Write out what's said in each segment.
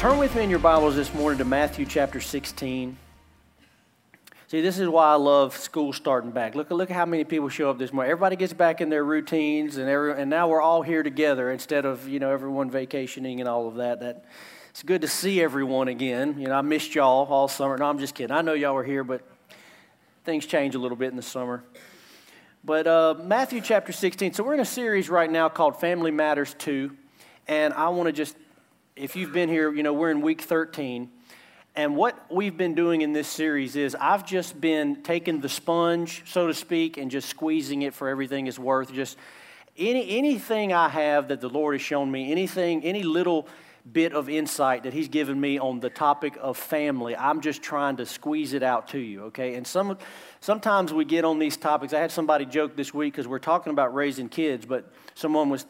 Turn with me in your Bibles this morning to Matthew chapter 16. See, this is why I love school starting back. Look, look at how many people show up this morning. Everybody gets back in their routines, and, every, and now we're all here together instead of, you know, everyone vacationing and all of that. That It's good to see everyone again. You know, I missed y'all all summer. No, I'm just kidding. I know y'all were here, but things change a little bit in the summer. But uh, Matthew chapter 16. So we're in a series right now called Family Matters 2. And I want to just if you've been here, you know, we're in week 13. And what we've been doing in this series is I've just been taking the sponge, so to speak, and just squeezing it for everything it's worth. Just any, anything I have that the Lord has shown me, anything, any little bit of insight that He's given me on the topic of family, I'm just trying to squeeze it out to you, okay? And some, sometimes we get on these topics. I had somebody joke this week because we're talking about raising kids, but someone was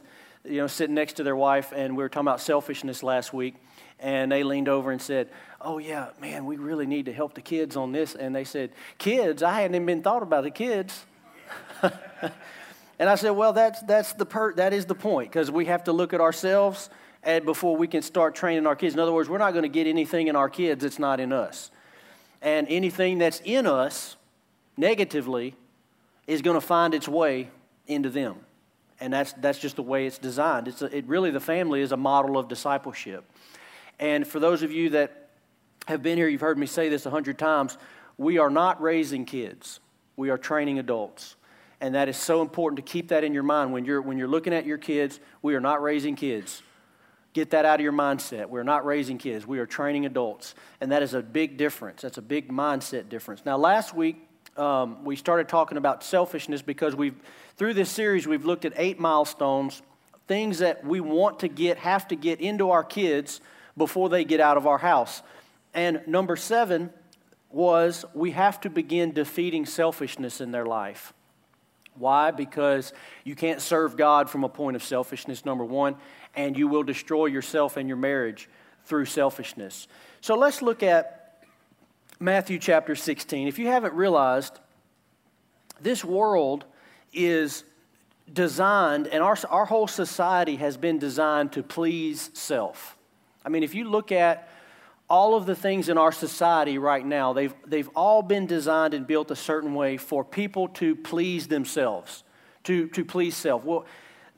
you know, sitting next to their wife, and we were talking about selfishness last week. And they leaned over and said, Oh, yeah, man, we really need to help the kids on this. And they said, Kids? I hadn't even been thought about the kids. and I said, Well, that's, that's the per- that is the point, because we have to look at ourselves and before we can start training our kids. In other words, we're not going to get anything in our kids that's not in us. And anything that's in us negatively is going to find its way into them and that's, that's just the way it's designed. It's a, it really, the family is a model of discipleship. And for those of you that have been here, you've heard me say this a hundred times. We are not raising kids, we are training adults. And that is so important to keep that in your mind. When you're, when you're looking at your kids, we are not raising kids. Get that out of your mindset. We're not raising kids, we are training adults. And that is a big difference. That's a big mindset difference. Now, last week, um, we started talking about selfishness because we've through this series we've looked at eight milestones things that we want to get have to get into our kids before they get out of our house. And number seven was we have to begin defeating selfishness in their life. Why? Because you can't serve god from a point of selfishness number one and you will destroy yourself and your marriage through selfishness. So let's look at Matthew chapter 16. If you haven't realized, this world is designed, and our, our whole society has been designed to please self. I mean, if you look at all of the things in our society right now, they've, they've all been designed and built a certain way for people to please themselves, to, to please self. Well,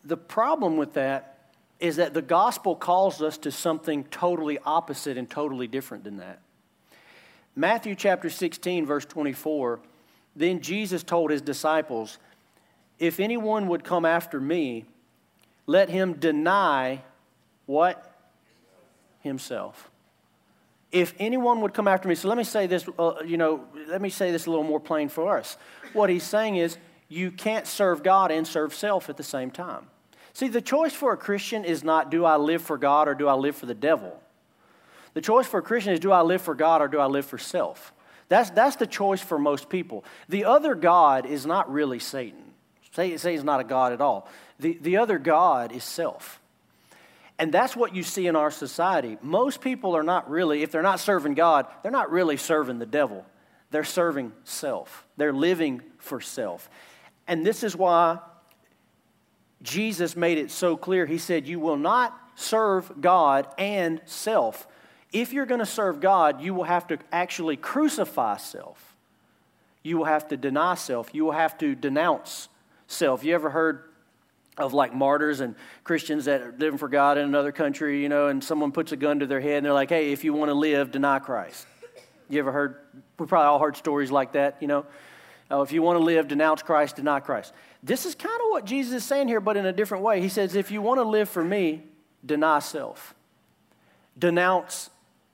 the problem with that is that the gospel calls us to something totally opposite and totally different than that. Matthew chapter 16, verse 24, then Jesus told his disciples, If anyone would come after me, let him deny what? Himself. If anyone would come after me, so let me say this, uh, you know, let me say this a little more plain for us. What he's saying is, you can't serve God and serve self at the same time. See, the choice for a Christian is not do I live for God or do I live for the devil? The choice for a Christian is do I live for God or do I live for self? That's, that's the choice for most people. The other God is not really Satan. Satan's not a God at all. The, the other God is self. And that's what you see in our society. Most people are not really, if they're not serving God, they're not really serving the devil. They're serving self. They're living for self. And this is why Jesus made it so clear. He said, You will not serve God and self if you're going to serve God, you will have to actually crucify self. You will have to deny self. You will have to denounce self. You ever heard of like martyrs and Christians that are living for God in another country, you know, and someone puts a gun to their head and they're like, hey, if you want to live, deny Christ. You ever heard? We probably all heard stories like that, you know. Oh, if you want to live, denounce Christ, deny Christ. This is kind of what Jesus is saying here, but in a different way. He says, if you want to live for me, deny self, denounce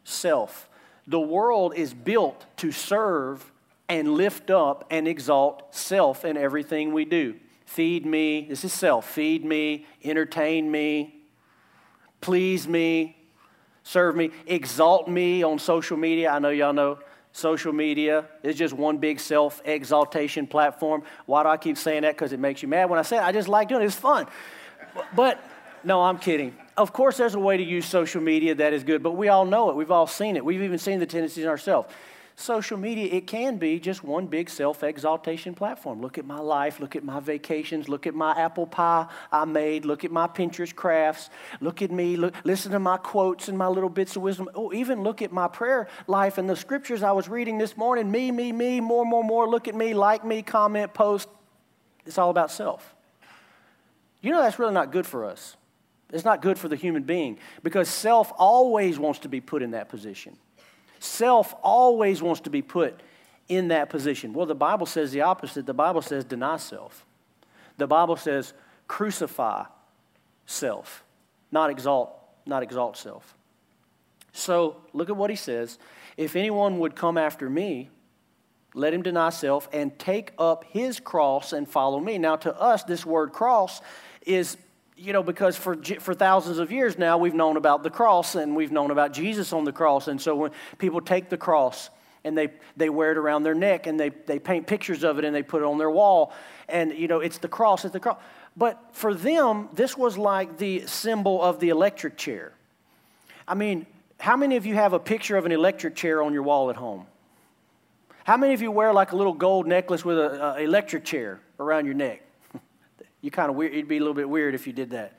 self. The world is built to serve and lift up and exalt self in everything we do. Feed me, this is self. Feed me, entertain me, please me, serve me, exalt me on social media. I know y'all know social media is just one big self exaltation platform. Why do I keep saying that? Because it makes you mad when I say it. I just like doing it, it's fun. But no, I'm kidding of course, there's a way to use social media that is good, but we all know it. We've all seen it. We've even seen the tendencies in ourselves. social media, it can be just one big self exaltation platform. Look at my life, look at my vacations, look at my apple pie I made, look at my Pinterest crafts, look at me, look, listen to my quotes and my little bits of wisdom. Oh, even look at my prayer life and the scriptures I was reading this morning me, me, me, more, more, more. Look at me, like me, comment, post. It's all about self. You know, that's really not good for us. It's not good for the human being because self always wants to be put in that position. Self always wants to be put in that position. Well, the Bible says the opposite. The Bible says deny self. The Bible says crucify self, not exalt, not exalt self. So look at what he says. If anyone would come after me, let him deny self and take up his cross and follow me. Now, to us, this word cross is you know, because for, for thousands of years now, we've known about the cross and we've known about Jesus on the cross. And so when people take the cross and they, they wear it around their neck and they, they paint pictures of it and they put it on their wall, and, you know, it's the cross, it's the cross. But for them, this was like the symbol of the electric chair. I mean, how many of you have a picture of an electric chair on your wall at home? How many of you wear like a little gold necklace with an electric chair around your neck? You kind of weird, it'd be a little bit weird if you did that.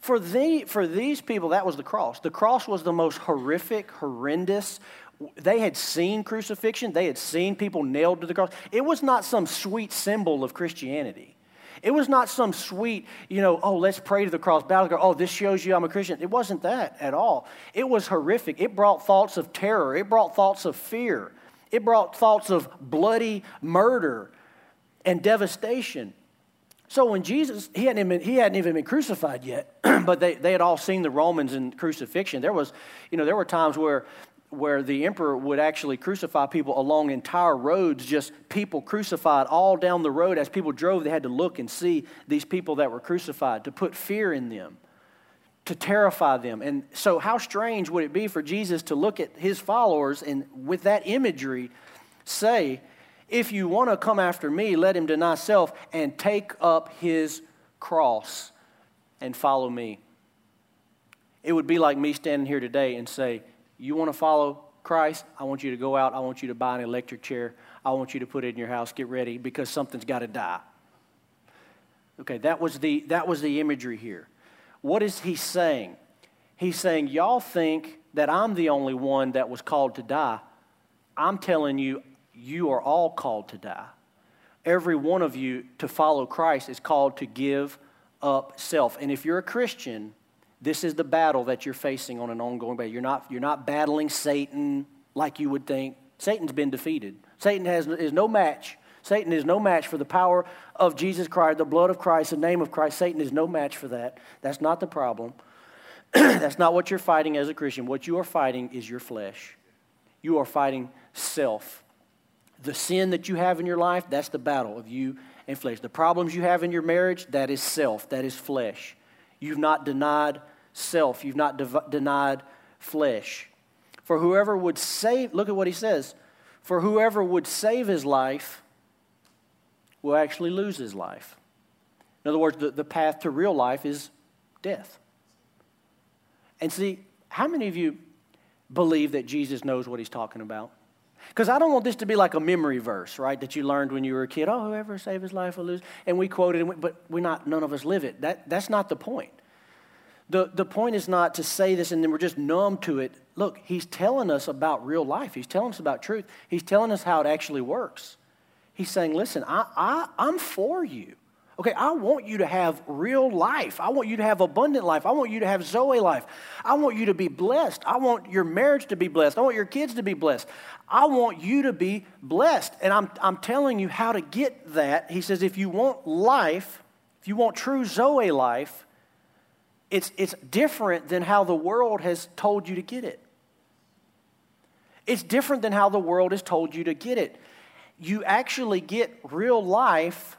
For, the, for these people, that was the cross. The cross was the most horrific, horrendous. They had seen crucifixion, they had seen people nailed to the cross. It was not some sweet symbol of Christianity. It was not some sweet, you know, oh, let's pray to the cross, battle cross. Oh, this shows you I'm a Christian. It wasn't that at all. It was horrific. It brought thoughts of terror, it brought thoughts of fear, it brought thoughts of bloody murder and devastation. So when Jesus, he hadn't even, he hadn't even been crucified yet, but they, they had all seen the Romans in crucifixion. There was, you know, there were times where, where the emperor would actually crucify people along entire roads, just people crucified all down the road. As people drove, they had to look and see these people that were crucified to put fear in them, to terrify them. And so, how strange would it be for Jesus to look at his followers and with that imagery say, if you want to come after me, let him deny self and take up his cross and follow me. It would be like me standing here today and say, You want to follow Christ? I want you to go out. I want you to buy an electric chair. I want you to put it in your house. Get ready because something's got to die. Okay, that was the, that was the imagery here. What is he saying? He's saying, Y'all think that I'm the only one that was called to die. I'm telling you, you are all called to die. Every one of you to follow Christ is called to give up self. And if you're a Christian, this is the battle that you're facing on an ongoing basis. You're not, you're not battling Satan like you would think. Satan's been defeated. Satan has, is no match. Satan is no match for the power of Jesus Christ, the blood of Christ, the name of Christ. Satan is no match for that. That's not the problem. That's not what you're fighting as a Christian. What you are fighting is your flesh. You are fighting self. The sin that you have in your life, that's the battle of you and flesh. The problems you have in your marriage, that is self, that is flesh. You've not denied self, you've not de- denied flesh. For whoever would save, look at what he says, for whoever would save his life will actually lose his life. In other words, the, the path to real life is death. And see, how many of you believe that Jesus knows what he's talking about? Because I don't want this to be like a memory verse, right, that you learned when you were a kid. Oh, whoever save his life will lose. And we quoted it, but we're not, none of us live it. That, that's not the point. The, the point is not to say this and then we're just numb to it. Look, he's telling us about real life. He's telling us about truth. He's telling us how it actually works. He's saying, listen, I, I, I'm for you. Okay, I want you to have real life. I want you to have abundant life. I want you to have Zoe life. I want you to be blessed. I want your marriage to be blessed. I want your kids to be blessed. I want you to be blessed. And I'm, I'm telling you how to get that. He says, if you want life, if you want true Zoe life, it's, it's different than how the world has told you to get it. It's different than how the world has told you to get it. You actually get real life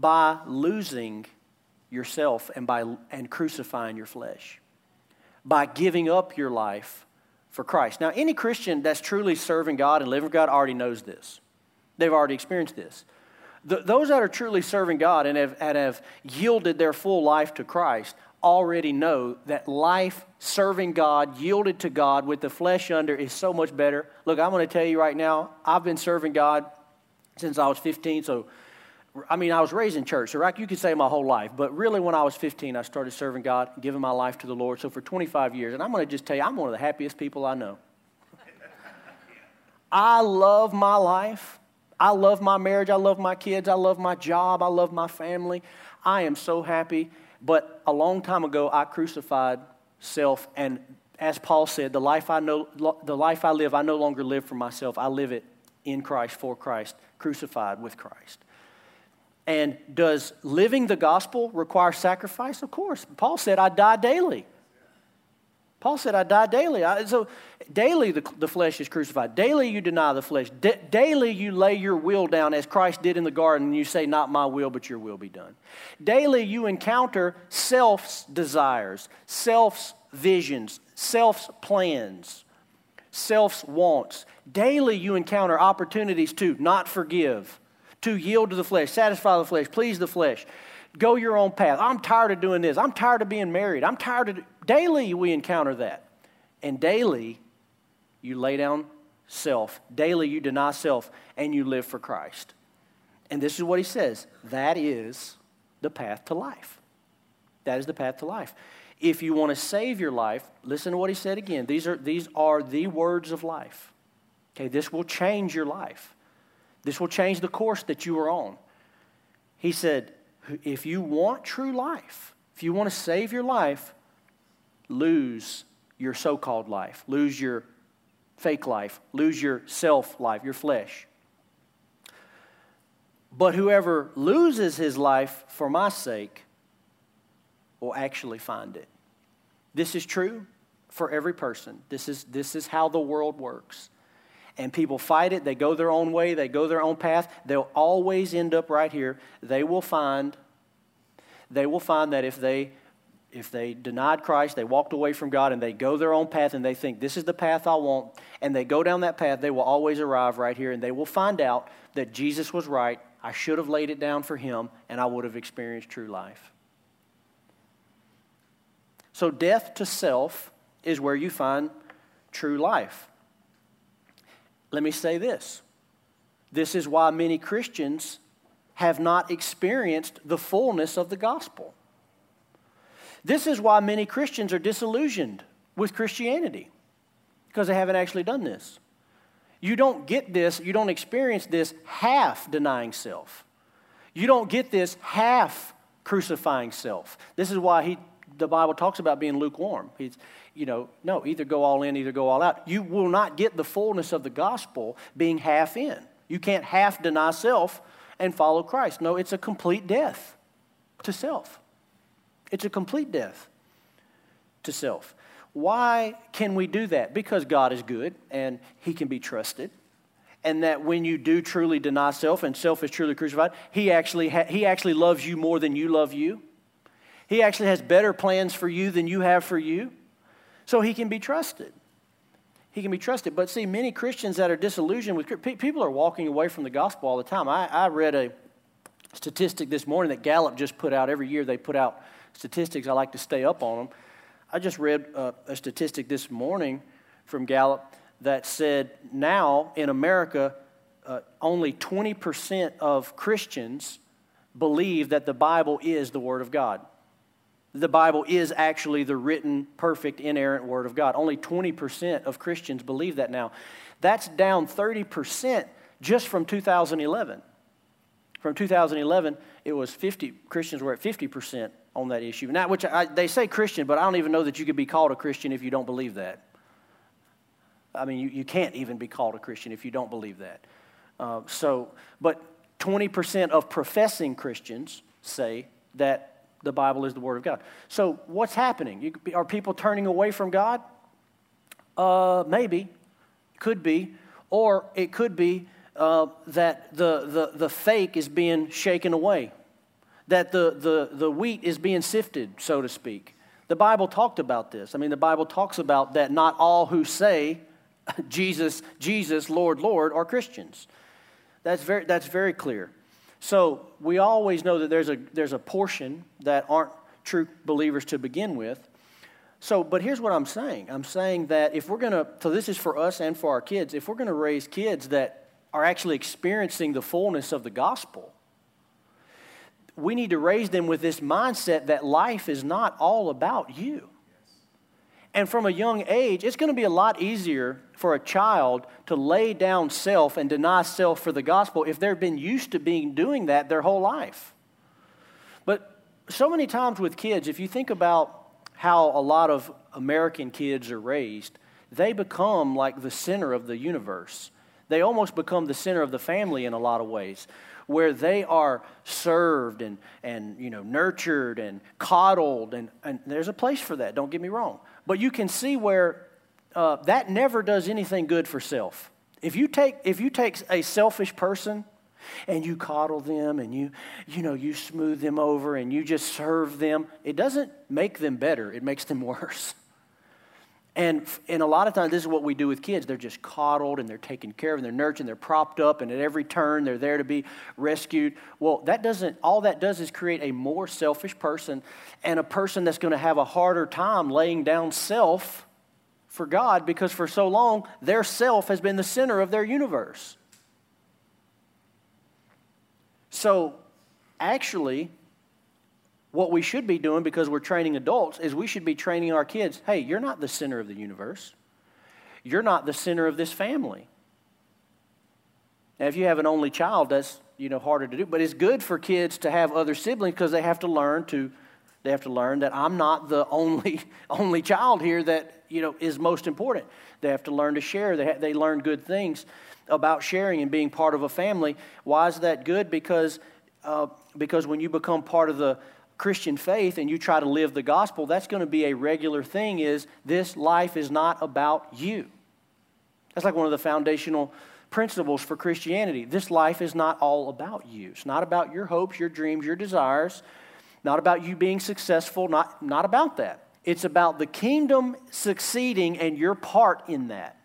by losing yourself and by and crucifying your flesh. By giving up your life for Christ. Now, any Christian that's truly serving God and living God already knows this. They've already experienced this. Those that are truly serving God and have, and have yielded their full life to Christ already know that life serving God, yielded to God with the flesh under, is so much better. Look, I'm going to tell you right now, I've been serving God since I was 15, so I mean, I was raised in church, so you could say my whole life, but really when I was 15, I started serving God, giving my life to the Lord. So for 25 years, and I'm going to just tell you, I'm one of the happiest people I know. I love my life. I love my marriage. I love my kids. I love my job. I love my family. I am so happy. But a long time ago, I crucified self, and as Paul said, the life I know, the life I live, I no longer live for myself. I live it in Christ, for Christ, crucified with Christ. And does living the gospel require sacrifice? Of course. Paul said, I die daily. Paul said, I die daily. I, so daily the, the flesh is crucified. Daily you deny the flesh. Da- daily you lay your will down as Christ did in the garden and you say, Not my will, but your will be done. Daily you encounter self's desires, self's visions, self's plans, self's wants. Daily you encounter opportunities to not forgive, to yield to the flesh, satisfy the flesh, please the flesh. Go your own path. I'm tired of doing this. I'm tired of being married. I'm tired of. Daily we encounter that. And daily you lay down self. Daily you deny self and you live for Christ. And this is what he says that is the path to life. That is the path to life. If you want to save your life, listen to what he said again. These are, these are the words of life. Okay, this will change your life. This will change the course that you are on. He said, if you want true life, if you want to save your life, lose your so called life, lose your fake life, lose your self life, your flesh. But whoever loses his life for my sake will actually find it. This is true for every person. This is, this is how the world works and people fight it. They go their own way, they go their own path. They'll always end up right here. They will find they will find that if they if they denied Christ, they walked away from God and they go their own path and they think this is the path I want and they go down that path, they will always arrive right here and they will find out that Jesus was right. I should have laid it down for him and I would have experienced true life. So death to self is where you find true life. Let me say this this is why many Christians have not experienced the fullness of the gospel. This is why many Christians are disillusioned with Christianity because they haven't actually done this. You don't get this, you don't experience this half denying self. You don't get this half crucifying self. This is why he, the Bible talks about being lukewarm. He's, you know, no, either go all in, either go all out. You will not get the fullness of the gospel being half in. You can't half deny self and follow Christ. No, it's a complete death to self. It's a complete death to self. Why can we do that? Because God is good and He can be trusted. And that when you do truly deny self and self is truly crucified, He actually, ha- he actually loves you more than you love you. He actually has better plans for you than you have for you. So he can be trusted. He can be trusted. But see, many Christians that are disillusioned with people are walking away from the gospel all the time. I, I read a statistic this morning that Gallup just put out. Every year they put out statistics. I like to stay up on them. I just read a, a statistic this morning from Gallup that said now in America, uh, only 20% of Christians believe that the Bible is the Word of God the Bible is actually the written, perfect, inerrant Word of God. Only 20% of Christians believe that now. That's down 30% just from 2011. From 2011, it was 50, Christians were at 50% on that issue. Now, which I, they say Christian, but I don't even know that you could be called a Christian if you don't believe that. I mean, you, you can't even be called a Christian if you don't believe that. Uh, so, but 20% of professing Christians say that the Bible is the Word of God. So, what's happening? Be, are people turning away from God? Uh, maybe, could be, or it could be uh, that the, the, the fake is being shaken away, that the, the, the wheat is being sifted, so to speak. The Bible talked about this. I mean, the Bible talks about that not all who say Jesus, Jesus, Lord, Lord are Christians. That's very, that's very clear. So we always know that there's a, there's a portion that aren't true believers to begin with. So, but here's what I'm saying I'm saying that if we're going to, so this is for us and for our kids, if we're going to raise kids that are actually experiencing the fullness of the gospel, we need to raise them with this mindset that life is not all about you. And from a young age, it's going to be a lot easier for a child to lay down self and deny self for the gospel if they've been used to being doing that their whole life. But so many times with kids, if you think about how a lot of American kids are raised, they become like the center of the universe. They almost become the center of the family in a lot of ways, where they are served and, and you know, nurtured and coddled. And, and there's a place for that, don't get me wrong. But you can see where uh, that never does anything good for self. If you take, if you take a selfish person and you coddle them and you, you know, you smooth them over and you just serve them, it doesn't make them better, it makes them worse. And, and a lot of times, this is what we do with kids. They're just coddled and they're taken care of and they're nurtured and they're propped up, and at every turn, they're there to be rescued. Well, that doesn't, all that does is create a more selfish person and a person that's going to have a harder time laying down self for God because for so long, their self has been the center of their universe. So, actually, what we should be doing because we're training adults is we should be training our kids hey, you're not the center of the universe, you're not the center of this family. Now, if you have an only child, that's you know harder to do, but it's good for kids to have other siblings because they have to learn to they have to learn that I'm not the only only child here that you know is most important. They have to learn to share. They ha- they learn good things about sharing and being part of a family. Why is that good? Because, uh, because when you become part of the Christian faith and you try to live the gospel, that's going to be a regular thing is this life is not about you. That's like one of the foundational principles for Christianity. This life is not all about you. It's not about your hopes, your dreams, your desires, not about you being successful, not, not about that. It's about the kingdom succeeding and your part in that.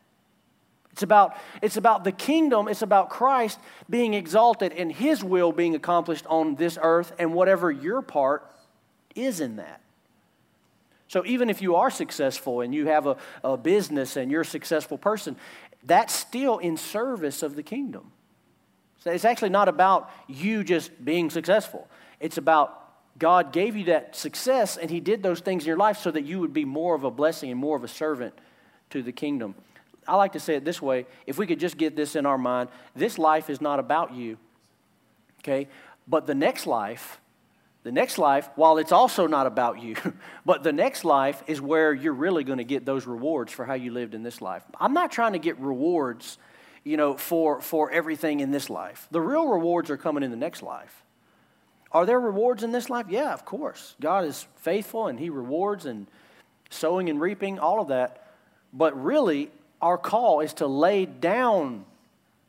It's about, it's about the kingdom, it's about Christ being exalted and his will being accomplished on this earth and whatever your part is in that. So even if you are successful and you have a, a business and you're a successful person, that's still in service of the kingdom. So it's actually not about you just being successful. It's about God gave you that success and He did those things in your life so that you would be more of a blessing and more of a servant to the kingdom. I like to say it this way if we could just get this in our mind, this life is not about you, okay? But the next life, the next life, while it's also not about you, but the next life is where you're really going to get those rewards for how you lived in this life. I'm not trying to get rewards, you know, for, for everything in this life. The real rewards are coming in the next life. Are there rewards in this life? Yeah, of course. God is faithful and He rewards and sowing and reaping, all of that. But really, our call is to lay down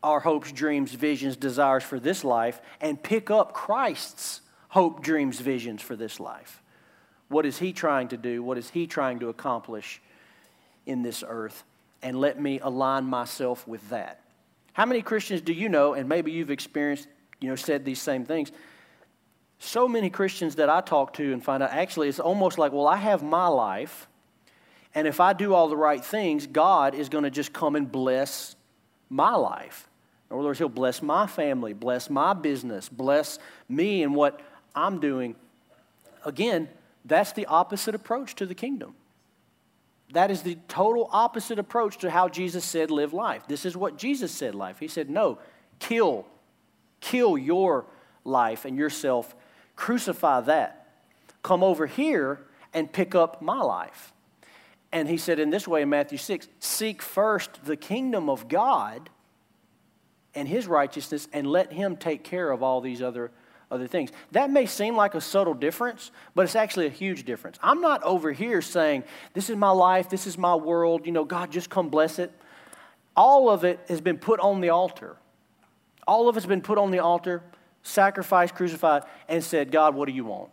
our hopes, dreams, visions, desires for this life and pick up Christ's hope, dreams, visions for this life. What is He trying to do? What is He trying to accomplish in this earth? And let me align myself with that. How many Christians do you know, and maybe you've experienced, you know, said these same things? So many Christians that I talk to and find out actually it's almost like, well, I have my life and if I do all the right things, God is going to just come and bless my life. In other words, He'll bless my family, bless my business, bless me and what I'm doing. Again, that's the opposite approach to the kingdom. That is the total opposite approach to how Jesus said live life. This is what Jesus said life. He said, no, kill, kill your life and yourself, crucify that. Come over here and pick up my life. And he said in this way in Matthew 6 Seek first the kingdom of God and his righteousness, and let him take care of all these other, other things. That may seem like a subtle difference, but it's actually a huge difference. I'm not over here saying, This is my life, this is my world, you know, God, just come bless it. All of it has been put on the altar. All of it's been put on the altar, sacrificed, crucified, and said, God, what do you want?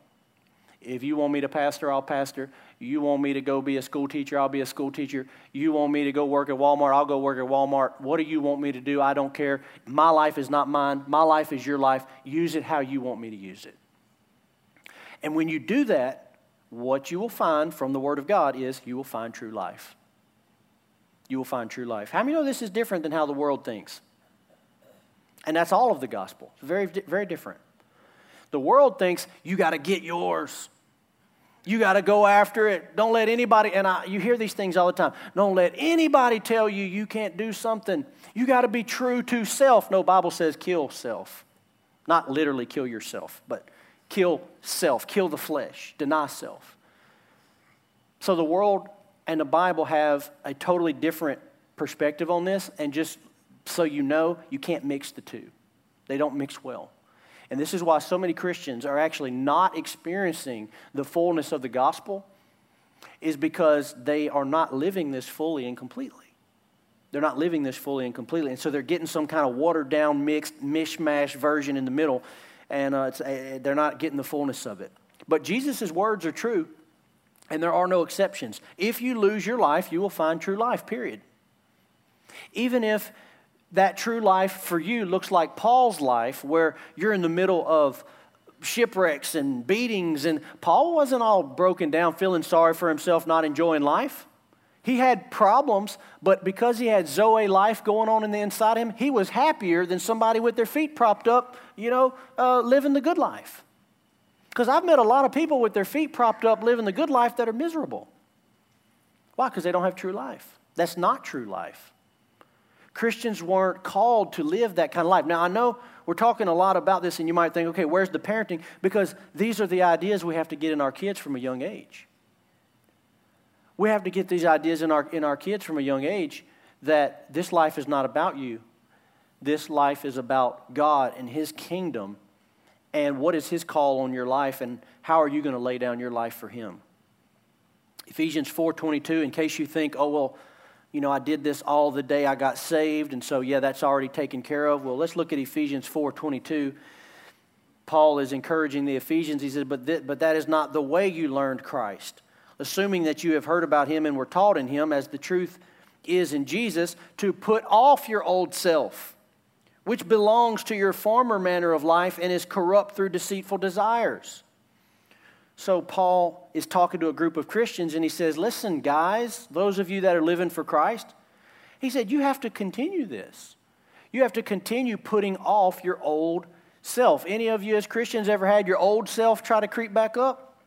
If you want me to pastor, I'll pastor. You want me to go be a school teacher? I'll be a school teacher. You want me to go work at Walmart? I'll go work at Walmart. What do you want me to do? I don't care. My life is not mine. My life is your life. Use it how you want me to use it. And when you do that, what you will find from the Word of God is you will find true life. You will find true life. How many know this is different than how the world thinks? And that's all of the gospel. It's very, very different. The world thinks you got to get yours. You got to go after it. Don't let anybody, and I, you hear these things all the time. Don't let anybody tell you you can't do something. You got to be true to self. No, Bible says kill self. Not literally kill yourself, but kill self, kill the flesh, deny self. So the world and the Bible have a totally different perspective on this, and just so you know, you can't mix the two. They don't mix well. And this is why so many Christians are actually not experiencing the fullness of the gospel, is because they are not living this fully and completely. They're not living this fully and completely. And so they're getting some kind of watered down, mixed, mishmash version in the middle, and uh, uh, they're not getting the fullness of it. But Jesus' words are true, and there are no exceptions. If you lose your life, you will find true life, period. Even if that true life for you looks like Paul's life, where you're in the middle of shipwrecks and beatings. And Paul wasn't all broken down, feeling sorry for himself, not enjoying life. He had problems, but because he had Zoe life going on in the inside of him, he was happier than somebody with their feet propped up, you know, uh, living the good life. Because I've met a lot of people with their feet propped up living the good life that are miserable. Why? Because they don't have true life. That's not true life. Christians weren't called to live that kind of life. Now, I know we're talking a lot about this, and you might think, okay, where's the parenting? Because these are the ideas we have to get in our kids from a young age. We have to get these ideas in our, in our kids from a young age that this life is not about you. This life is about God and His kingdom, and what is His call on your life, and how are you going to lay down your life for Him? Ephesians 4:22. In case you think, oh well, you know, I did this all the day I got saved, and so yeah, that's already taken care of. Well, let's look at Ephesians 4:22. Paul is encouraging the Ephesians. He says, but, th- but that is not the way you learned Christ. Assuming that you have heard about him and were taught in him, as the truth is in Jesus, to put off your old self, which belongs to your former manner of life and is corrupt through deceitful desires so Paul is talking to a group of Christians and he says, Listen, guys, those of you that are living for Christ, he said, You have to continue this. You have to continue putting off your old self. Any of you as Christians ever had your old self try to creep back up?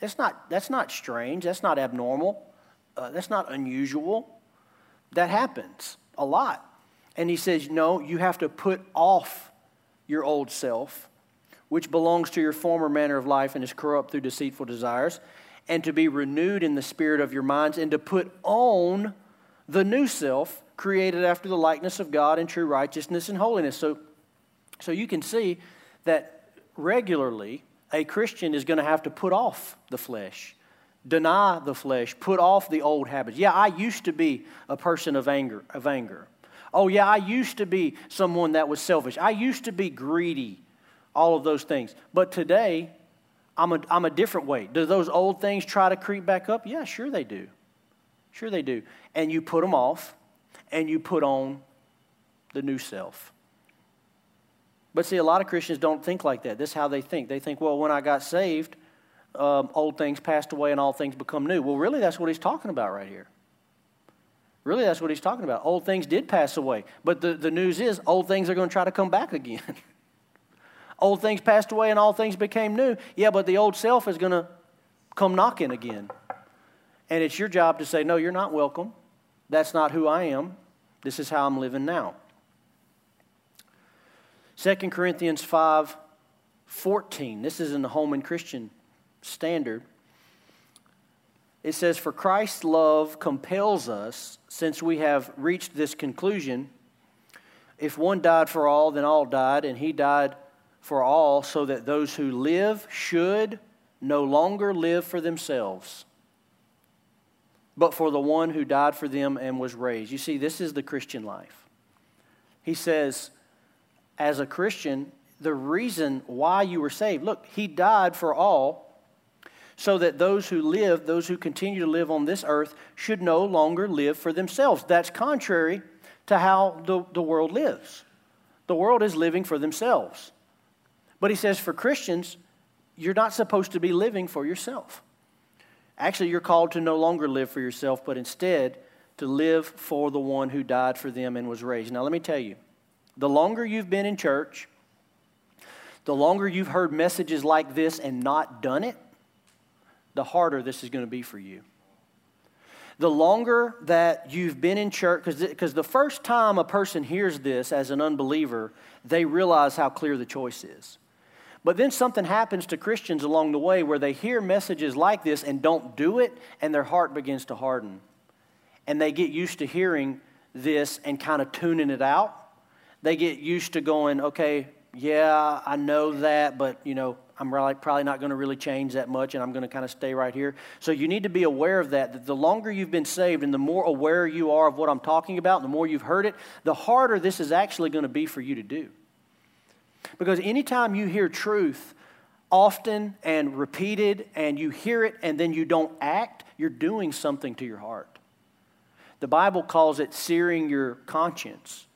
That's not, that's not strange. That's not abnormal. Uh, that's not unusual. That happens a lot. And he says, No, you have to put off your old self which belongs to your former manner of life and is corrupt through deceitful desires, and to be renewed in the spirit of your minds, and to put on the new self, created after the likeness of God in true righteousness and holiness. So, so you can see that regularly a Christian is going to have to put off the flesh, deny the flesh, put off the old habits. Yeah, I used to be a person of anger, of anger. Oh yeah, I used to be someone that was selfish. I used to be greedy all of those things. But today, I'm a, I'm a different way. Do those old things try to creep back up? Yeah, sure they do. Sure they do. And you put them off and you put on the new self. But see, a lot of Christians don't think like that. This is how they think. They think, well, when I got saved, um, old things passed away and all things become new. Well, really, that's what he's talking about right here. Really, that's what he's talking about. Old things did pass away. But the, the news is, old things are going to try to come back again. Old things passed away and all things became new. Yeah, but the old self is going to come knocking again. And it's your job to say, No, you're not welcome. That's not who I am. This is how I'm living now. 2 Corinthians 5 14. This is in the Holman Christian Standard. It says, For Christ's love compels us, since we have reached this conclusion. If one died for all, then all died, and he died for all, so that those who live should no longer live for themselves, but for the one who died for them and was raised. You see, this is the Christian life. He says, as a Christian, the reason why you were saved look, he died for all so that those who live, those who continue to live on this earth, should no longer live for themselves. That's contrary to how the, the world lives. The world is living for themselves. But he says for Christians, you're not supposed to be living for yourself. Actually, you're called to no longer live for yourself, but instead to live for the one who died for them and was raised. Now, let me tell you the longer you've been in church, the longer you've heard messages like this and not done it, the harder this is going to be for you. The longer that you've been in church, because the first time a person hears this as an unbeliever, they realize how clear the choice is. But then something happens to Christians along the way where they hear messages like this and don't do it, and their heart begins to harden. And they get used to hearing this and kind of tuning it out. They get used to going, okay, yeah, I know that, but you know, I'm probably not going to really change that much, and I'm going to kind of stay right here. So you need to be aware of that. That the longer you've been saved, and the more aware you are of what I'm talking about, the more you've heard it, the harder this is actually going to be for you to do. Because anytime you hear truth often and repeated, and you hear it and then you don't act, you're doing something to your heart. The Bible calls it searing your conscience,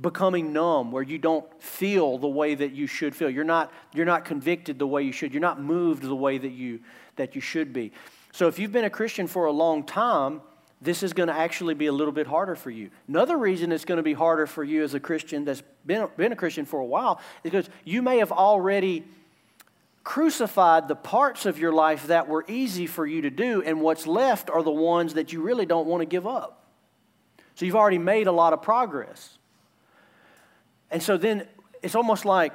becoming numb, where you don't feel the way that you should feel. You're not, you're not convicted the way you should. You're not moved the way that you, that you should be. So if you've been a Christian for a long time, this is going to actually be a little bit harder for you. Another reason it's going to be harder for you as a Christian that's been, been a Christian for a while is because you may have already crucified the parts of your life that were easy for you to do, and what's left are the ones that you really don't want to give up. So you've already made a lot of progress. And so then it's almost like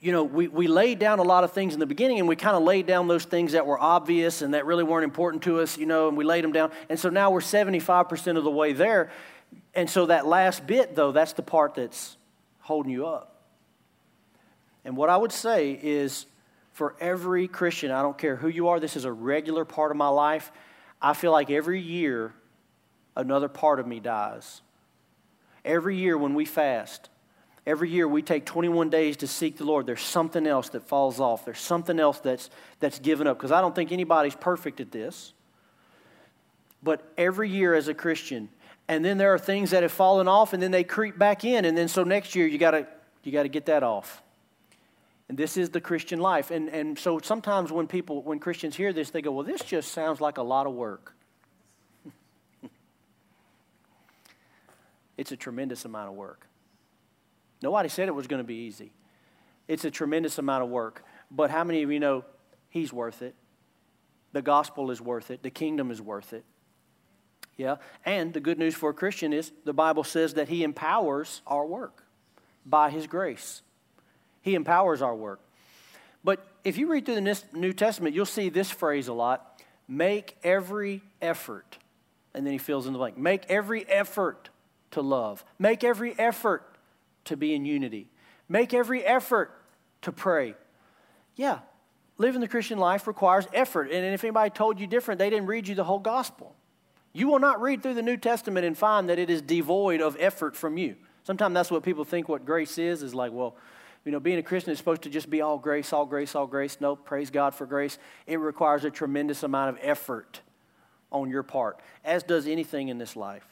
you know, we, we laid down a lot of things in the beginning and we kind of laid down those things that were obvious and that really weren't important to us, you know, and we laid them down. And so now we're 75% of the way there. And so that last bit, though, that's the part that's holding you up. And what I would say is for every Christian, I don't care who you are, this is a regular part of my life. I feel like every year another part of me dies. Every year when we fast, Every year we take 21 days to seek the Lord. There's something else that falls off. There's something else that's, that's given up. Because I don't think anybody's perfect at this. But every year as a Christian, and then there are things that have fallen off and then they creep back in. And then so next year you gotta you got to get that off. And this is the Christian life. And, and so sometimes when people, when Christians hear this, they go, well, this just sounds like a lot of work. it's a tremendous amount of work. Nobody said it was going to be easy. It's a tremendous amount of work. But how many of you know He's worth it? The gospel is worth it. The kingdom is worth it. Yeah. And the good news for a Christian is the Bible says that He empowers our work by His grace. He empowers our work. But if you read through the New Testament, you'll see this phrase a lot make every effort. And then he fills in the blank. Make every effort to love. Make every effort to be in unity. Make every effort to pray. Yeah, living the Christian life requires effort. And if anybody told you different, they didn't read you the whole gospel. You will not read through the New Testament and find that it is devoid of effort from you. Sometimes that's what people think what grace is, is like, well, you know, being a Christian is supposed to just be all grace, all grace, all grace. No, praise God for grace. It requires a tremendous amount of effort on your part, as does anything in this life.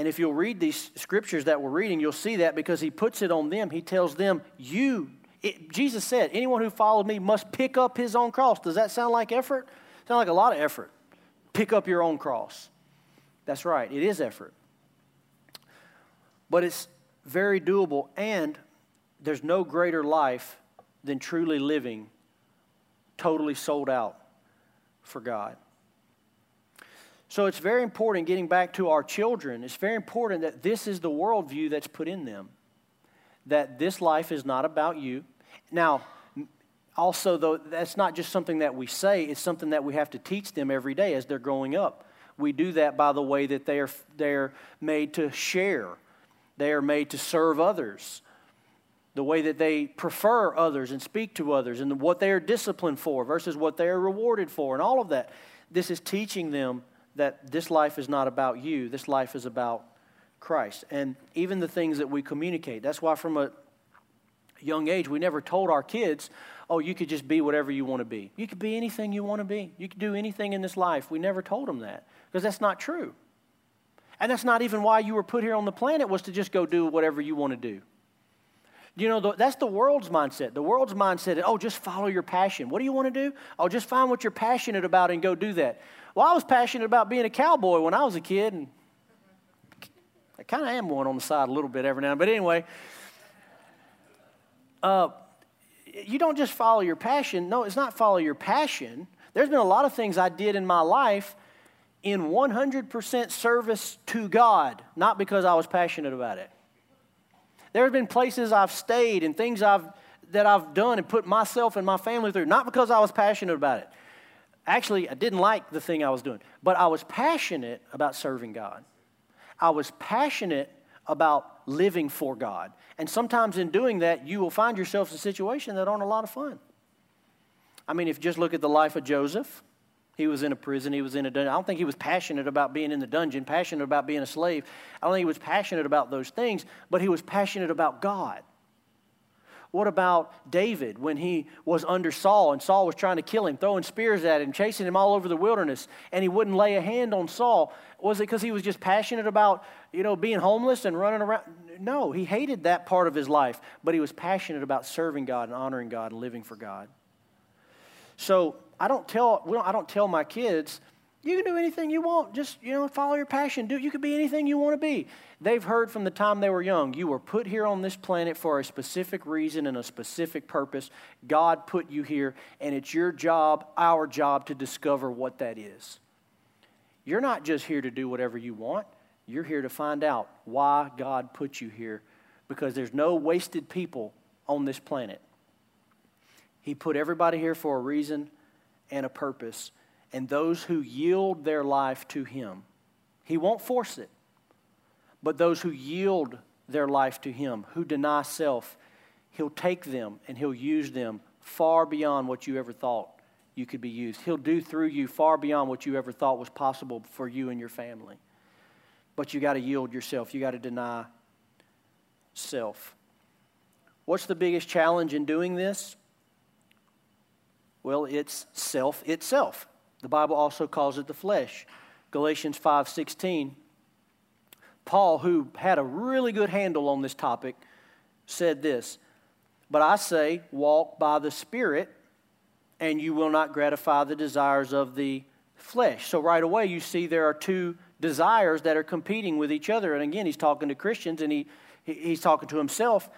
And if you'll read these scriptures that we're reading, you'll see that because he puts it on them. He tells them, You, it, Jesus said, anyone who followed me must pick up his own cross. Does that sound like effort? Sound like a lot of effort. Pick up your own cross. That's right, it is effort. But it's very doable, and there's no greater life than truly living totally sold out for God. So it's very important, getting back to our children, it's very important that this is the worldview that's put in them. That this life is not about you. Now, also, though, that's not just something that we say, it's something that we have to teach them every day as they're growing up. We do that by the way that they are, they're made to share, they are made to serve others, the way that they prefer others and speak to others, and what they are disciplined for versus what they are rewarded for, and all of that. This is teaching them that this life is not about you, this life is about Christ. And even the things that we communicate. That's why, from a young age, we never told our kids, oh, you could just be whatever you want to be. You could be anything you want to be. You could do anything in this life. We never told them that because that's not true. And that's not even why you were put here on the planet was to just go do whatever you want to do. You know, that's the world's mindset. The world's mindset is, oh, just follow your passion. What do you want to do? Oh, just find what you're passionate about and go do that. Well, I was passionate about being a cowboy when I was a kid, and I kind of am one on the side a little bit every now and then. But anyway, uh, you don't just follow your passion. No, it's not follow your passion. There's been a lot of things I did in my life in 100% service to God, not because I was passionate about it. There have been places I've stayed and things I've, that I've done and put myself and my family through, not because I was passionate about it. Actually, I didn't like the thing I was doing, but I was passionate about serving God. I was passionate about living for God. And sometimes in doing that, you will find yourself in a situation that aren't a lot of fun. I mean, if you just look at the life of Joseph, he was in a prison, he was in a dungeon. I don't think he was passionate about being in the dungeon, passionate about being a slave. I don't think he was passionate about those things, but he was passionate about God. What about David when he was under Saul and Saul was trying to kill him, throwing spears at him, chasing him all over the wilderness, and he wouldn't lay a hand on Saul? Was it because he was just passionate about, you know, being homeless and running around? No, he hated that part of his life, but he was passionate about serving God and honoring God and living for God. So I don't tell, don't, I don't tell my kids, you can do anything you want. Just, you know, follow your passion. Do, you can be anything you want to be. They've heard from the time they were young, you were put here on this planet for a specific reason and a specific purpose. God put you here, and it's your job, our job, to discover what that is. You're not just here to do whatever you want. You're here to find out why God put you here because there's no wasted people on this planet. He put everybody here for a reason and a purpose and those who yield their life to Him. He won't force it, but those who yield their life to Him, who deny self, He'll take them and He'll use them far beyond what you ever thought you could be used. He'll do through you far beyond what you ever thought was possible for you and your family. But you got to yield yourself, you got to deny self. What's the biggest challenge in doing this? Well, it's self itself. The Bible also calls it the flesh. Galatians 5:16. Paul, who had a really good handle on this topic, said this, "But I say, walk by the Spirit, and you will not gratify the desires of the flesh." So right away you see there are two desires that are competing with each other. And again, he's talking to Christians and he, he's talking to himself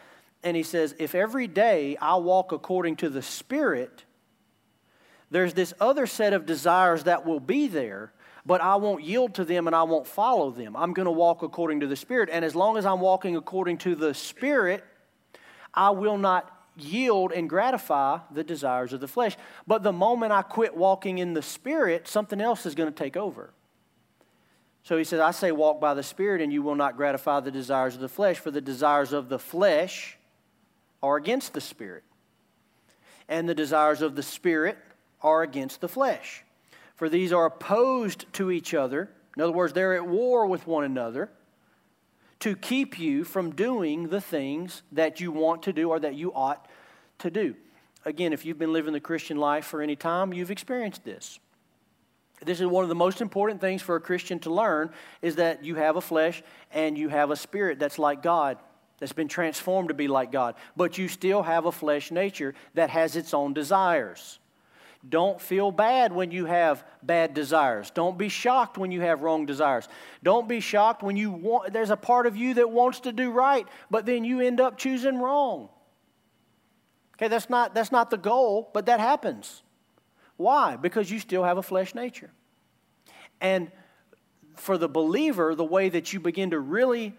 and he says, "If every day I walk according to the Spirit, there's this other set of desires that will be there, but I won't yield to them and I won't follow them. I'm going to walk according to the Spirit. And as long as I'm walking according to the Spirit, I will not yield and gratify the desires of the flesh. But the moment I quit walking in the Spirit, something else is going to take over. So he says, I say, walk by the Spirit, and you will not gratify the desires of the flesh, for the desires of the flesh are against the Spirit. And the desires of the Spirit are against the flesh. For these are opposed to each other. In other words, they're at war with one another to keep you from doing the things that you want to do or that you ought to do. Again, if you've been living the Christian life for any time, you've experienced this. This is one of the most important things for a Christian to learn is that you have a flesh and you have a spirit that's like God, that's been transformed to be like God. But you still have a flesh nature that has its own desires. Don't feel bad when you have bad desires. Don't be shocked when you have wrong desires. Don't be shocked when you want there's a part of you that wants to do right, but then you end up choosing wrong. Okay, that's not that's not the goal, but that happens. Why? Because you still have a flesh nature. And for the believer, the way that you begin to really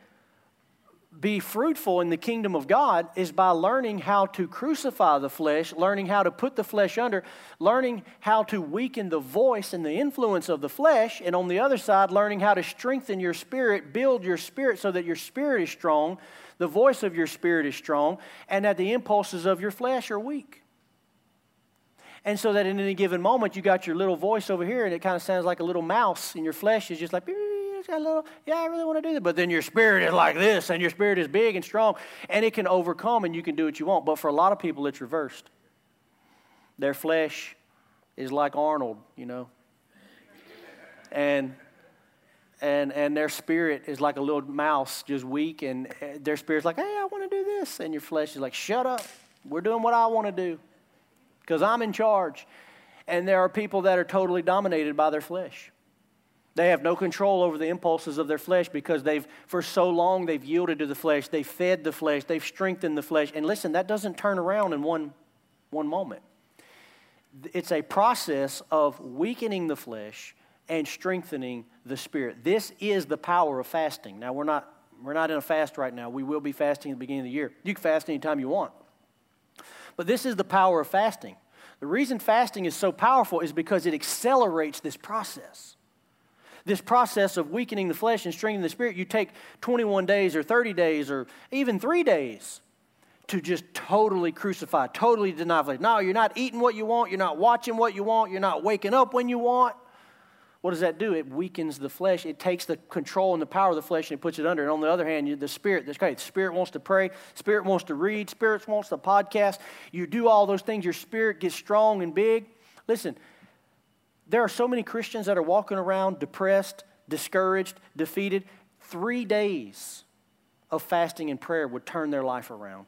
be fruitful in the kingdom of God is by learning how to crucify the flesh, learning how to put the flesh under, learning how to weaken the voice and the influence of the flesh, and on the other side, learning how to strengthen your spirit, build your spirit so that your spirit is strong, the voice of your spirit is strong, and that the impulses of your flesh are weak. And so that in any given moment, you got your little voice over here, and it kind of sounds like a little mouse, and your flesh is just like, got a little, yeah, I really want to do that. But then your spirit is like this, and your spirit is big and strong, and it can overcome, and you can do what you want. But for a lot of people, it's reversed. Their flesh is like Arnold, you know. And and, and their spirit is like a little mouse, just weak, and their spirit's like, hey, I want to do this. And your flesh is like, shut up. We're doing what I want to do because I'm in charge. And there are people that are totally dominated by their flesh. They have no control over the impulses of their flesh because they've, for so long, they've yielded to the flesh. They've fed the flesh. They've strengthened the flesh. And listen, that doesn't turn around in one, one moment. It's a process of weakening the flesh and strengthening the spirit. This is the power of fasting. Now, we're not, we're not in a fast right now. We will be fasting at the beginning of the year. You can fast anytime you want. But this is the power of fasting. The reason fasting is so powerful is because it accelerates this process this process of weakening the flesh and strengthening the spirit, you take 21 days or 30 days or even three days to just totally crucify, totally deny flesh. No, you're not eating what you want, you're not watching what you want, you're not waking up when you want. What does that do? It weakens the flesh. It takes the control and the power of the flesh and it puts it under. And on the other hand, you, the spirit, okay, the spirit wants to pray, spirit wants to read, spirit wants to podcast. You do all those things, your spirit gets strong and big. Listen, there are so many Christians that are walking around depressed, discouraged, defeated. Three days of fasting and prayer would turn their life around.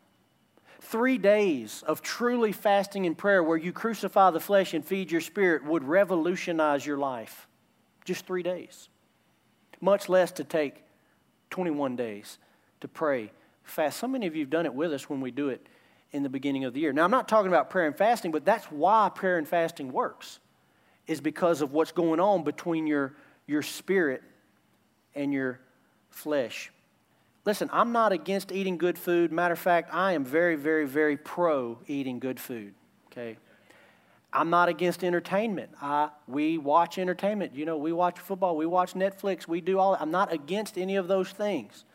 Three days of truly fasting and prayer where you crucify the flesh and feed your spirit would revolutionize your life. Just three days. Much less to take 21 days to pray, fast. So many of you have done it with us when we do it in the beginning of the year. Now, I'm not talking about prayer and fasting, but that's why prayer and fasting works is because of what's going on between your, your spirit and your flesh. Listen, I'm not against eating good food. Matter of fact, I am very, very, very pro eating good food. Okay? I'm not against entertainment. I, we watch entertainment. You know, we watch football, we watch Netflix, we do all I'm not against any of those things.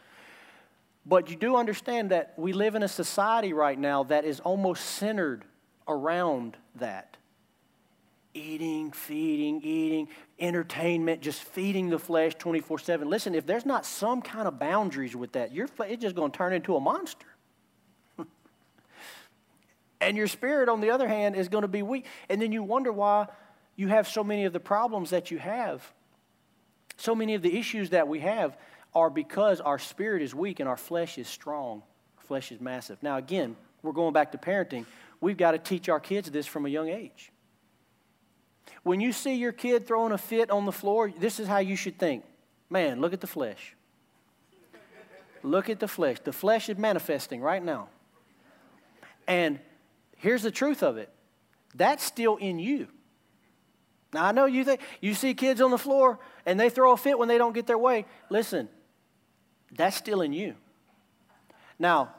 But you do understand that we live in a society right now that is almost centered around that eating, feeding, eating, entertainment, just feeding the flesh 24 7. Listen, if there's not some kind of boundaries with that, your flesh, it's just going to turn into a monster. and your spirit, on the other hand, is going to be weak. And then you wonder why you have so many of the problems that you have. So many of the issues that we have are because our spirit is weak and our flesh is strong. Our flesh is massive. Now, again, we're going back to parenting. We've got to teach our kids this from a young age. When you see your kid throwing a fit on the floor, this is how you should think man, look at the flesh. look at the flesh. The flesh is manifesting right now. And here's the truth of it that's still in you. Now, I know you think you see kids on the floor and they throw a fit when they don't get their way. Listen, that's still in you. Now,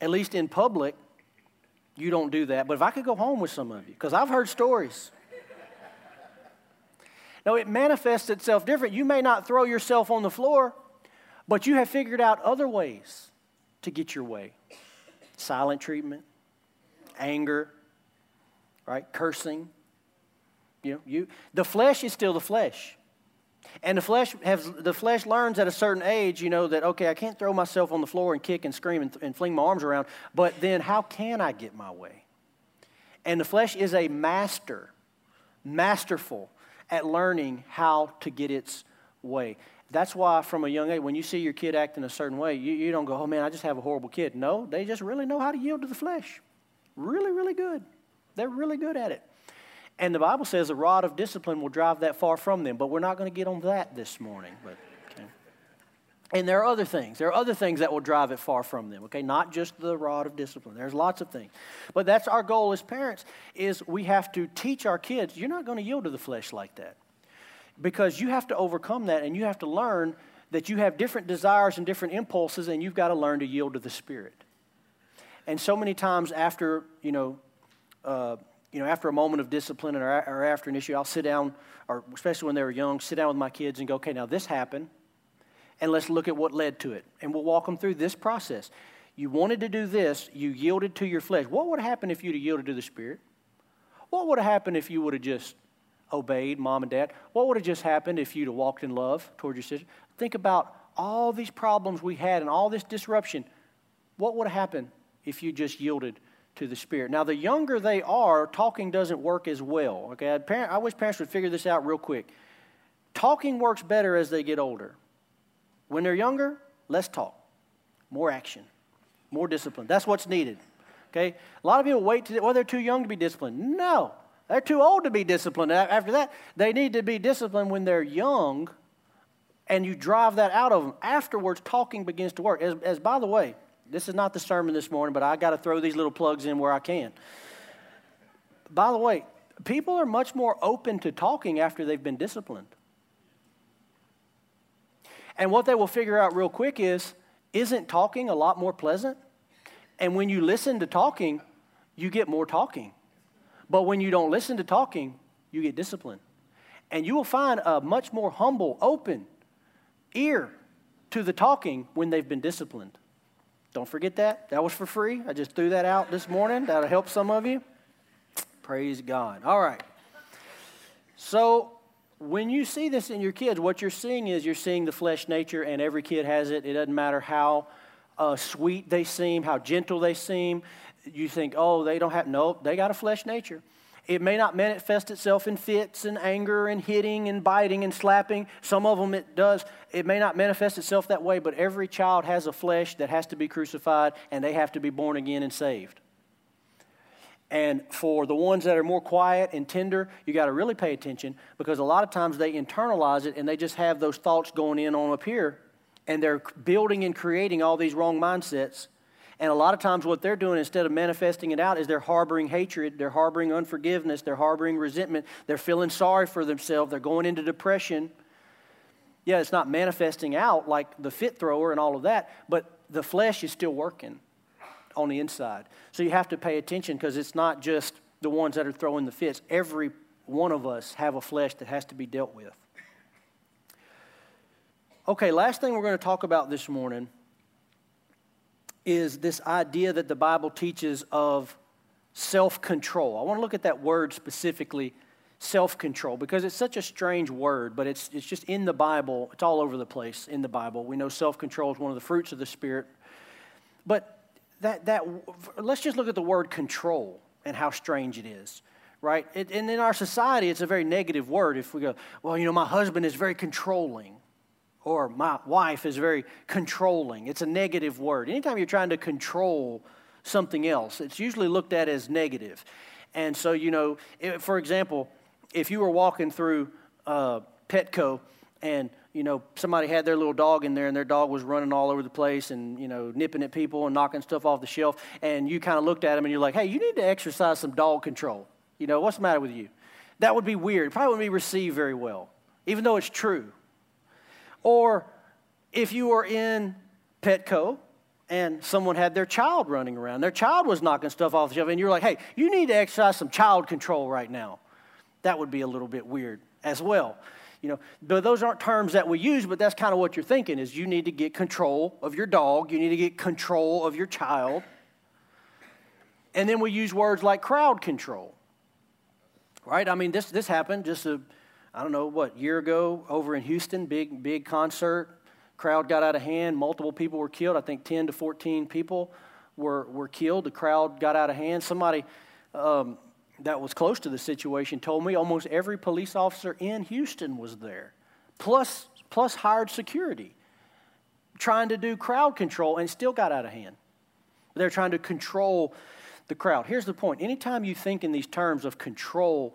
at least in public, you don't do that. But if I could go home with some of you, because I've heard stories no, it manifests itself different. You may not throw yourself on the floor, but you have figured out other ways to get your way silent treatment, anger, right? Cursing. You know, you, the flesh is still the flesh. And the flesh has the flesh learns at a certain age, you know, that okay, I can't throw myself on the floor and kick and scream and, and fling my arms around, but then how can I get my way? And the flesh is a master, masterful at learning how to get its way. That's why, from a young age, when you see your kid acting a certain way, you, you don't go, oh man, I just have a horrible kid. No, they just really know how to yield to the flesh. Really, really good. They're really good at it. And the Bible says a rod of discipline will drive that far from them, but we're not going to get on that this morning. But and there are other things. There are other things that will drive it far from them, okay? Not just the rod of discipline. There's lots of things. But that's our goal as parents is we have to teach our kids, you're not going to yield to the flesh like that. Because you have to overcome that and you have to learn that you have different desires and different impulses and you've got to learn to yield to the spirit. And so many times after, you know, uh, you know, after a moment of discipline or, or after an issue, I'll sit down, or especially when they were young, sit down with my kids and go, okay, now this happened and let's look at what led to it. And we'll walk them through this process. You wanted to do this, you yielded to your flesh. What would have happened if you'd have yielded to the Spirit? What would have happened if you would have just obeyed mom and dad? What would have just happened if you'd have walked in love toward your sister? Think about all these problems we had and all this disruption. What would have happened if you just yielded to the Spirit? Now, the younger they are, talking doesn't work as well. Okay, I wish parents would figure this out real quick Talking works better as they get older. When they're younger, less talk, more action, more discipline. That's what's needed. Okay? A lot of people wait till well, they're too young to be disciplined. No, they're too old to be disciplined. After that, they need to be disciplined when they're young, and you drive that out of them. Afterwards, talking begins to work. As, as by the way, this is not the sermon this morning, but I got to throw these little plugs in where I can. By the way, people are much more open to talking after they've been disciplined. And what they will figure out real quick is isn't talking a lot more pleasant? And when you listen to talking, you get more talking. But when you don't listen to talking, you get disciplined. And you will find a much more humble, open ear to the talking when they've been disciplined. Don't forget that. That was for free. I just threw that out this morning. That'll help some of you. Praise God. All right. So, when you see this in your kids, what you're seeing is you're seeing the flesh nature, and every kid has it. It doesn't matter how uh, sweet they seem, how gentle they seem. You think, oh, they don't have, no, they got a flesh nature. It may not manifest itself in fits and anger and hitting and biting and slapping. Some of them it does. It may not manifest itself that way, but every child has a flesh that has to be crucified and they have to be born again and saved. And for the ones that are more quiet and tender, you got to really pay attention because a lot of times they internalize it and they just have those thoughts going in on up here and they're building and creating all these wrong mindsets. And a lot of times, what they're doing instead of manifesting it out is they're harboring hatred, they're harboring unforgiveness, they're harboring resentment, they're feeling sorry for themselves, they're going into depression. Yeah, it's not manifesting out like the fit thrower and all of that, but the flesh is still working on the inside. So you have to pay attention because it's not just the ones that are throwing the fits. Every one of us have a flesh that has to be dealt with. Okay, last thing we're going to talk about this morning is this idea that the Bible teaches of self control. I want to look at that word specifically, self control, because it's such a strange word, but it's, it's just in the Bible. It's all over the place in the Bible. We know self control is one of the fruits of the Spirit. But that, that, let's just look at the word control and how strange it is right? It, and in our society, it's a very negative word. If we go, well, you know, my husband is very controlling, or my wife is very controlling. It's a negative word. Anytime you're trying to control something else, it's usually looked at as negative. And so, you know, if, for example, if you were walking through uh, Petco and you know, somebody had their little dog in there and their dog was running all over the place and, you know, nipping at people and knocking stuff off the shelf. And you kind of looked at him and you're like, hey, you need to exercise some dog control. You know, what's the matter with you? That would be weird. Probably wouldn't be received very well, even though it's true. Or if you were in Petco and someone had their child running around, their child was knocking stuff off the shelf, and you're like, hey, you need to exercise some child control right now. That would be a little bit weird as well. You know, those aren't terms that we use, but that's kind of what you're thinking is you need to get control of your dog, you need to get control of your child. And then we use words like crowd control. Right? I mean, this, this happened just a I don't know what year ago over in Houston, big big concert. Crowd got out of hand. Multiple people were killed. I think 10 to 14 people were were killed. The crowd got out of hand. Somebody um, that was close to the situation told me almost every police officer in Houston was there, plus plus hired security, trying to do crowd control and still got out of hand. They're trying to control the crowd. Here's the point anytime you think in these terms of control,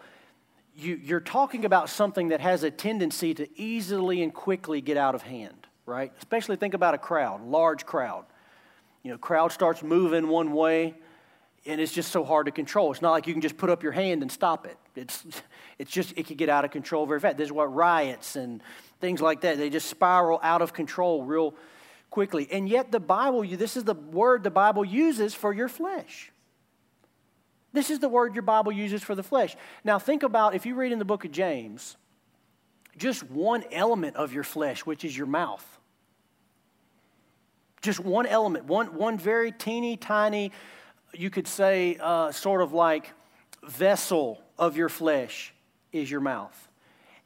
you, you're talking about something that has a tendency to easily and quickly get out of hand, right? Especially think about a crowd, large crowd. You know, crowd starts moving one way, and it's just so hard to control. It's not like you can just put up your hand and stop it. It's, it's just, it can get out of control very fast. This is what riots and things like that, they just spiral out of control real quickly. And yet, the Bible, this is the word the Bible uses for your flesh. This is the word your Bible uses for the flesh. Now, think about if you read in the book of James, just one element of your flesh, which is your mouth. Just one element, one, one very teeny tiny, you could say, uh, sort of like vessel of your flesh is your mouth.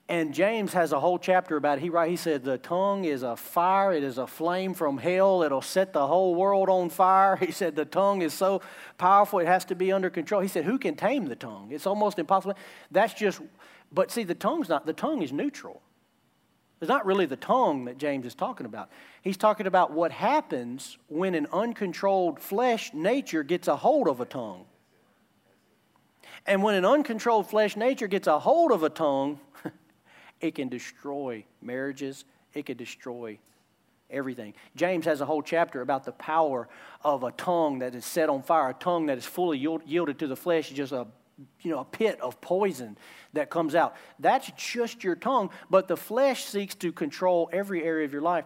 And James has a whole chapter about it. He, write, he said, The tongue is a fire, it is a flame from hell, it'll set the whole world on fire. He said, The tongue is so powerful, it has to be under control. He said, Who can tame the tongue? It's almost impossible. That's just, but see, the tongue's not, the tongue is neutral. It's not really the tongue that James is talking about. He's talking about what happens when an uncontrolled flesh nature gets a hold of a tongue. And when an uncontrolled flesh nature gets a hold of a tongue, it can destroy marriages, it can destroy everything. James has a whole chapter about the power of a tongue that is set on fire, a tongue that is fully yielded to the flesh, just a you know, a pit of poison that comes out. That's just your tongue, but the flesh seeks to control every area of your life.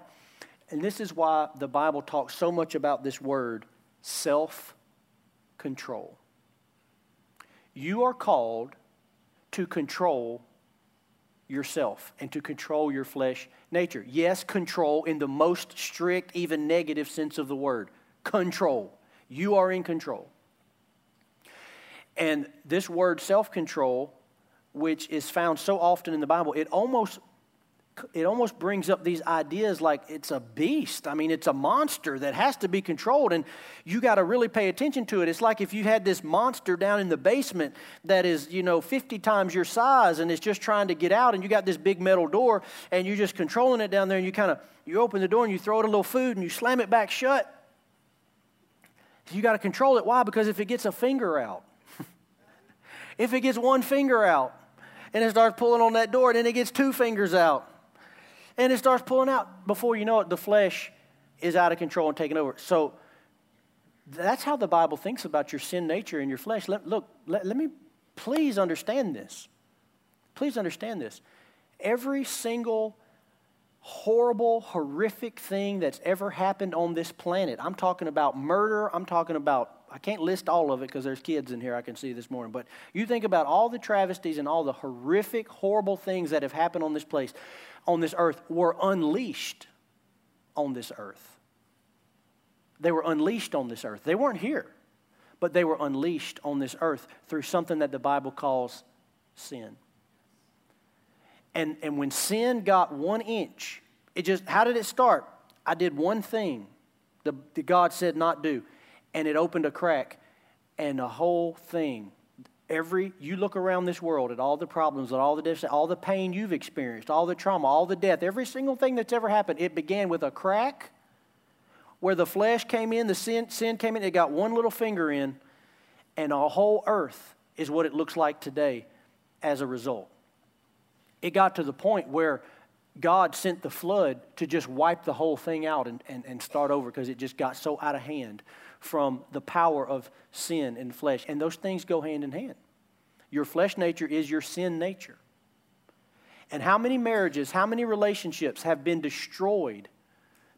And this is why the Bible talks so much about this word self control. You are called to control yourself and to control your flesh nature. Yes, control in the most strict, even negative sense of the word. Control. You are in control. And this word self control, which is found so often in the Bible, it almost it almost brings up these ideas like it's a beast. I mean, it's a monster that has to be controlled, and you got to really pay attention to it. It's like if you had this monster down in the basement that is, you know, 50 times your size and it's just trying to get out, and you got this big metal door, and you're just controlling it down there, and you kind of you open the door and you throw it a little food and you slam it back shut. You got to control it. Why? Because if it gets a finger out, if it gets one finger out and it starts pulling on that door, and then it gets two fingers out and it starts pulling out. Before you know it, the flesh is out of control and taking over. So that's how the Bible thinks about your sin nature and your flesh. Let, look, let, let me please understand this. Please understand this. Every single horrible, horrific thing that's ever happened on this planet. I'm talking about murder. I'm talking about, I can't list all of it because there's kids in here I can see this morning. But you think about all the travesties and all the horrific, horrible things that have happened on this place, on this earth, were unleashed on this earth. They were unleashed on this earth. They weren't here, but they were unleashed on this earth through something that the Bible calls sin. And, and when sin got one inch, it just, how did it start? I did one thing the God said not do, and it opened a crack, and the whole thing, every, you look around this world at all the problems, at all the death, all the pain you've experienced, all the trauma, all the death, every single thing that's ever happened, it began with a crack where the flesh came in, the sin, sin came in, it got one little finger in, and a whole earth is what it looks like today as a result. It got to the point where God sent the flood to just wipe the whole thing out and, and, and start over because it just got so out of hand from the power of sin and flesh. And those things go hand in hand. Your flesh nature is your sin nature. And how many marriages, how many relationships have been destroyed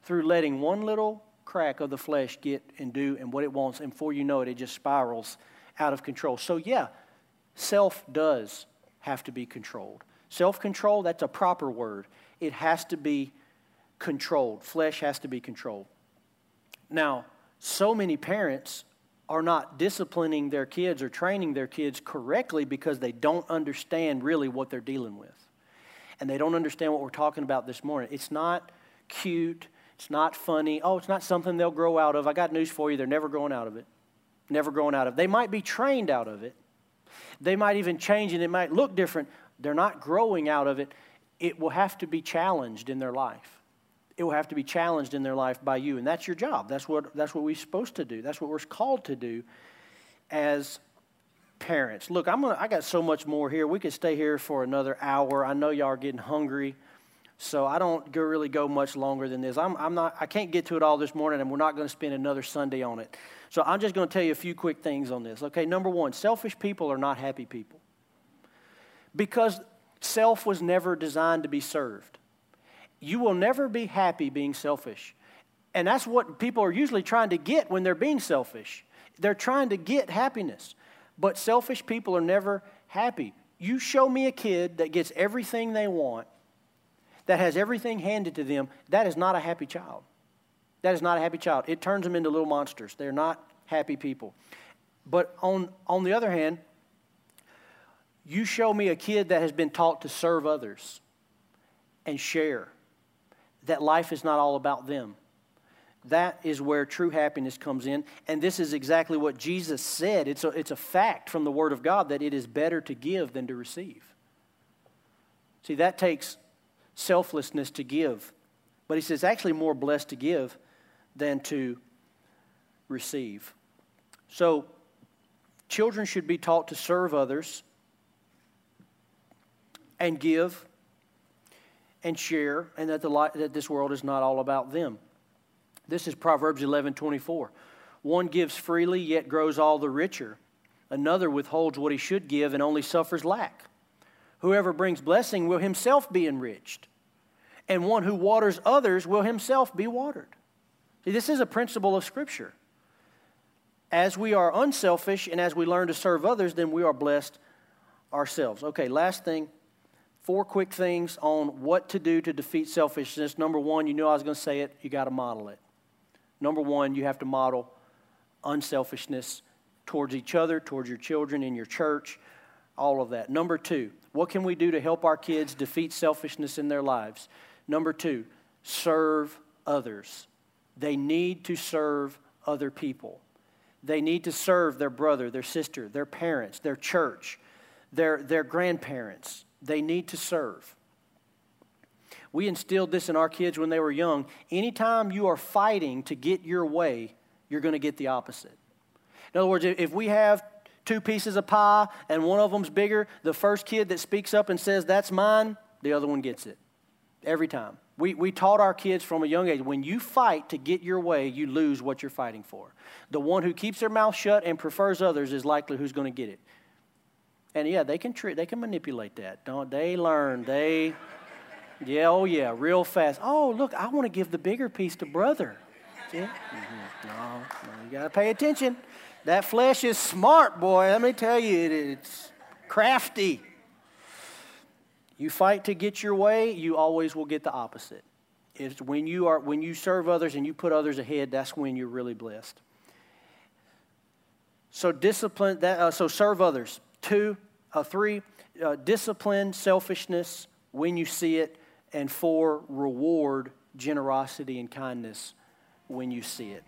through letting one little crack of the flesh get and do and what it wants, and before you know it, it just spirals out of control. So, yeah, self does have to be controlled. Self control, that's a proper word. It has to be controlled. Flesh has to be controlled. Now, so many parents are not disciplining their kids or training their kids correctly because they don't understand really what they're dealing with. And they don't understand what we're talking about this morning. It's not cute. It's not funny. Oh, it's not something they'll grow out of. I got news for you. They're never growing out of it. Never growing out of it. They might be trained out of it. They might even change and it might look different, they're not growing out of it. It will have to be challenged in their life. It will have to be challenged in their life by you. And that's your job. That's what, that's what we're supposed to do. That's what we're called to do as parents. Look, I'm gonna, I got so much more here. We could stay here for another hour. I know y'all are getting hungry. So I don't go, really go much longer than this. I'm, I'm not, I can't get to it all this morning, and we're not going to spend another Sunday on it. So I'm just going to tell you a few quick things on this. Okay, number one, selfish people are not happy people because self was never designed to be served. You will never be happy being selfish. And that's what people are usually trying to get when they're being selfish. They're trying to get happiness. But selfish people are never happy. You show me a kid that gets everything they want, that has everything handed to them, that is not a happy child. That is not a happy child. It turns them into little monsters. They're not happy people. But on, on the other hand, you show me a kid that has been taught to serve others and share, that life is not all about them. That is where true happiness comes in. And this is exactly what Jesus said. It's a, it's a fact from the Word of God that it is better to give than to receive. See, that takes selflessness to give. But he says actually more blessed to give than to receive. So, children should be taught to serve others and give and share, and that, the, that this world is not all about them. This is Proverbs 11 24. One gives freely, yet grows all the richer. Another withholds what he should give and only suffers lack. Whoever brings blessing will himself be enriched, and one who waters others will himself be watered. See, this is a principle of Scripture. As we are unselfish and as we learn to serve others, then we are blessed ourselves. Okay, last thing four quick things on what to do to defeat selfishness. Number one, you knew I was going to say it, you got to model it. Number one, you have to model unselfishness towards each other, towards your children, in your church, all of that. Number two, what can we do to help our kids defeat selfishness in their lives? Number two, serve others. They need to serve other people. They need to serve their brother, their sister, their parents, their church, their, their grandparents. They need to serve. We instilled this in our kids when they were young. Anytime you are fighting to get your way, you're going to get the opposite. In other words, if we have two pieces of pie and one of them's bigger, the first kid that speaks up and says, That's mine, the other one gets it. Every time. We, we taught our kids from a young age when you fight to get your way, you lose what you're fighting for. The one who keeps their mouth shut and prefers others is likely who's going to get it. And yeah, they can trick, they can manipulate that. Don't they learn? They yeah, oh yeah, real fast. Oh, look, I want to give the bigger piece to brother. Yeah? Mm-hmm. No, no, you got to pay attention. That flesh is smart, boy. Let me tell you, it, it's crafty. You fight to get your way, you always will get the opposite. It's when you are when you serve others and you put others ahead, that's when you're really blessed. So discipline that. Uh, so serve others. Two, uh, three, uh, discipline selfishness when you see it, and four, reward generosity and kindness when you see it.